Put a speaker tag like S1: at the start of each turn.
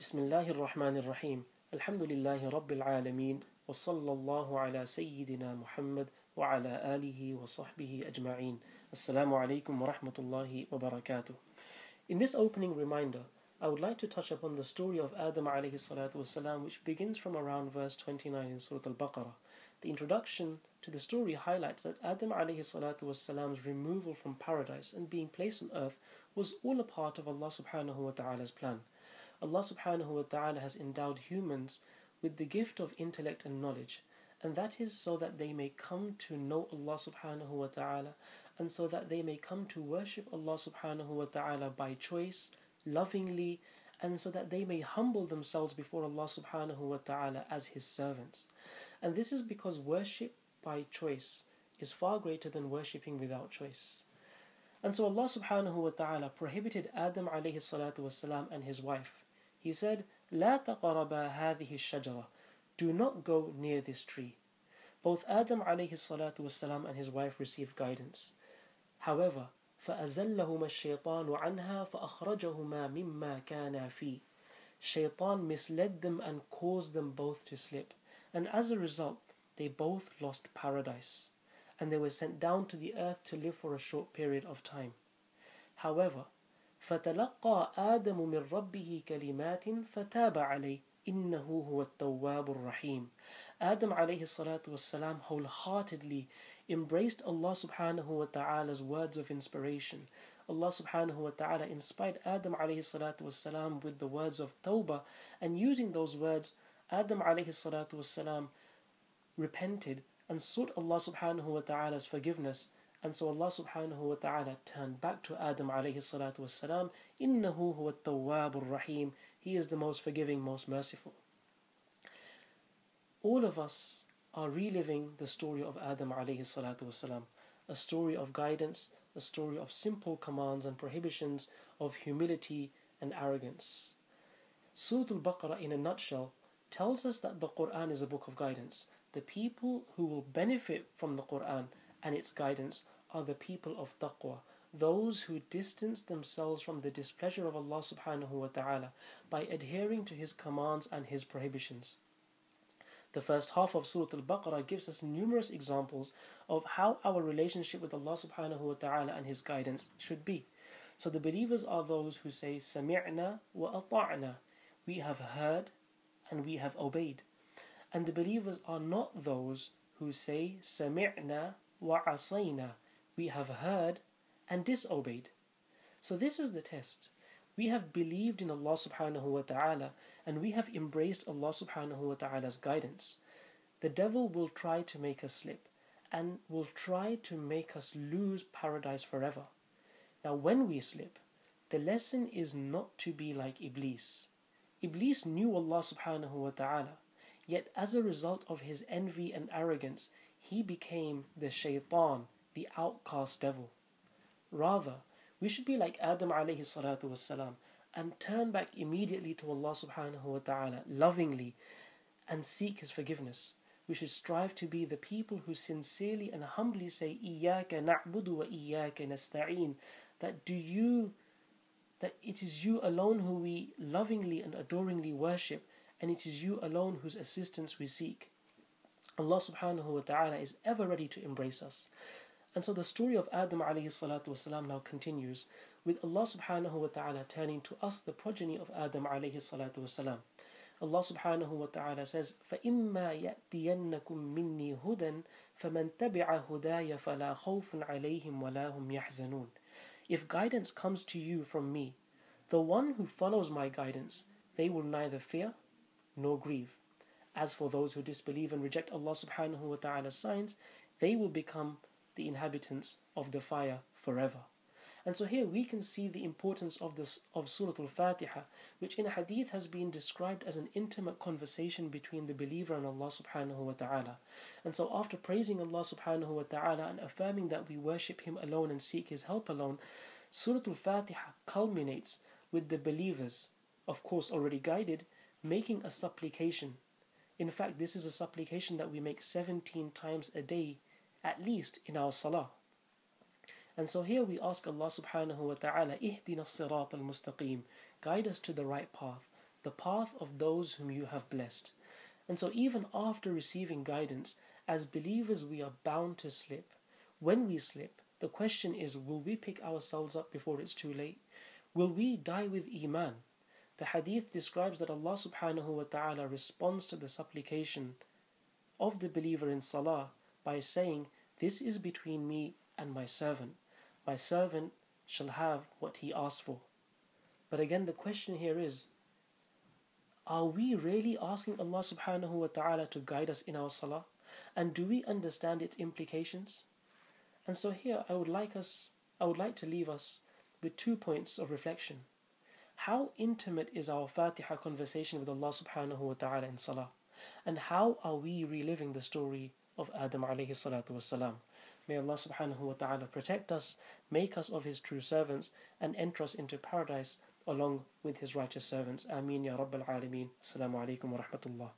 S1: بسم الله الرحمن الرحيم الحمد لله رب العالمين وصلى الله على سيدنا محمد وعلى آله وصحبه أجمعين السلام عليكم ورحمة الله وبركاته In this opening reminder, I would like to touch upon the story of Adam alayhi salatu wasalam, which begins from around verse 29 in Surah Al-Baqarah. The introduction to the story highlights that Adam alayhi salatu wasalam's removal from paradise and being placed on earth was all a part of Allah subhanahu wa ta'ala's plan. Allah subhanahu wa ta'ala has endowed humans with the gift of intellect and knowledge, and that is so that they may come to know Allah subhanahu wa ta'ala and so that they may come to worship Allah subhanahu wa ta'ala by choice, lovingly, and so that they may humble themselves before Allah subhanahu wa ta'ala as His servants. And this is because worship by choice is far greater than worshipping without choice. And so Allah subhanahu wa ta'ala prohibited Adam alayhi salatu wasalam and his wife. He said, لا تقربا هذه الشجرة Do not go near this tree. Both Adam alayhi salatu wasalam and his wife received guidance. However, فأزلهما الشيطان عنها فأخرجهما مما كانا فيه. Shaitan misled them and caused them both to slip. And as a result, they both lost paradise. And they were sent down to the earth to live for a short period of time. However, فتلقى آدم من ربه كلمات فتاب عليه إنه هو التواب الرحيم Adam alayhi salatu wasalam wholeheartedly embraced Allah subhanahu wa ta'ala's words of inspiration. Allah subhanahu wa ta'ala inspired Adam alayhi salatu wasalam with the words of tawbah and using those words Adam alayhi salatu wasalam repented and sought Allah subhanahu wa ta'ala's forgiveness and so Allah subhanahu wa ta'ala turned back to Adam alayhi salatu wasalam innahu huwa tawwabur rahim he is the most forgiving most merciful all of us are reliving the story of Adam alayhi salatu wasalam, a story of guidance, a story of simple commands and prohibitions, of humility and arrogance. Surah Al-Baqarah in a nutshell tells us that the Quran is a book of guidance. The people who will benefit from the Quran and its guidance are the people of taqwa, those who distance themselves from the displeasure of Allah subhanahu wa ta'ala by adhering to His commands and His prohibitions. The first half of Surah Al-Baqarah gives us numerous examples of how our relationship with Allah subhanahu wa ta'ala and His guidance should be. So the believers are those who say, Sami'na wa ata'na. We have heard and we have obeyed. And the believers are not those who say, Sami'na asayna. We have heard and disobeyed. So this is the test. We have believed in Allah subhanahu wa ta'ala and we have embraced Allah subhanahu wa ta'ala's guidance. The devil will try to make us slip and will try to make us lose paradise forever. Now, when we slip, the lesson is not to be like Iblis. Iblis knew Allah subhanahu wa ta'ala, yet as a result of his envy and arrogance, he became the shaitan, the outcast devil. Rather, we should be like Adam alayhi salatu wasalam and turn back immediately to Allah subhanahu wa ta'ala lovingly and seek His forgiveness. We should strive to be the people who sincerely and humbly say, Iyaka na'budu wa iyaka nasta'een, that do you, that it is you alone who we lovingly and adoringly worship, and it is you alone whose assistance we seek. Allah subhanahu wa ta'ala is ever ready to embrace us. And so the story of Adam alayhi salatu wasalam now continues with Allah subhanahu wa ta'ala turning to us, the progeny of Adam alayhi salatu wasalam. Allah subhanahu wa ta'ala says, فَإِمَّا يَأْتِيَنَّكُم مِّنِّي هُدًى فَمَن تَبِعَ هُدَايَ فَلَا خَوْفٌ عَلَيْهِمْ وَلَا هُمْ يَحْزَنُونَ If guidance comes to you from me, the one who follows my guidance, they will neither fear nor grieve. As for those who disbelieve and reject Allah subhanahu wa ta'ala's signs, they will become the inhabitants of the fire forever. And so here we can see the importance of this of Surah Al-Fatiha, which in hadith has been described as an intimate conversation between the believer and Allah subhanahu wa ta'ala. And so after praising Allah subhanahu wa ta'ala and affirming that we worship Him alone and seek His help alone, Surah Al-Fatiha culminates with the believers, of course already guided, making a supplication. In fact, this is a supplication that we make 17 times a day, at least in our salah. And so here we ask Allah subhanahu wa ta'ala, Ihdina al mustaqim, guide us to the right path, the path of those whom you have blessed. And so, even after receiving guidance, as believers, we are bound to slip. When we slip, the question is will we pick ourselves up before it's too late? Will we die with Iman? The hadith describes that Allah subhanahu wa ta'ala responds to the supplication of the believer in salah by saying, This is between me and my servant. My servant shall have what he asks for. But again, the question here is Are we really asking Allah subhanahu wa ta'ala to guide us in our salah? And do we understand its implications? And so here I would like us I would like to leave us with two points of reflection. How intimate is our Fatiha conversation with Allah subhanahu wa ta'ala in salah? And how are we reliving the story of Adam alayhi salatu wasalam? May Allah subhanahu wa ta'ala protect us, make us of His true servants, and enter us into paradise along with His righteous servants. Ameen ya Rabbal Alameen. Assalamu alaikum wa rahmatullah.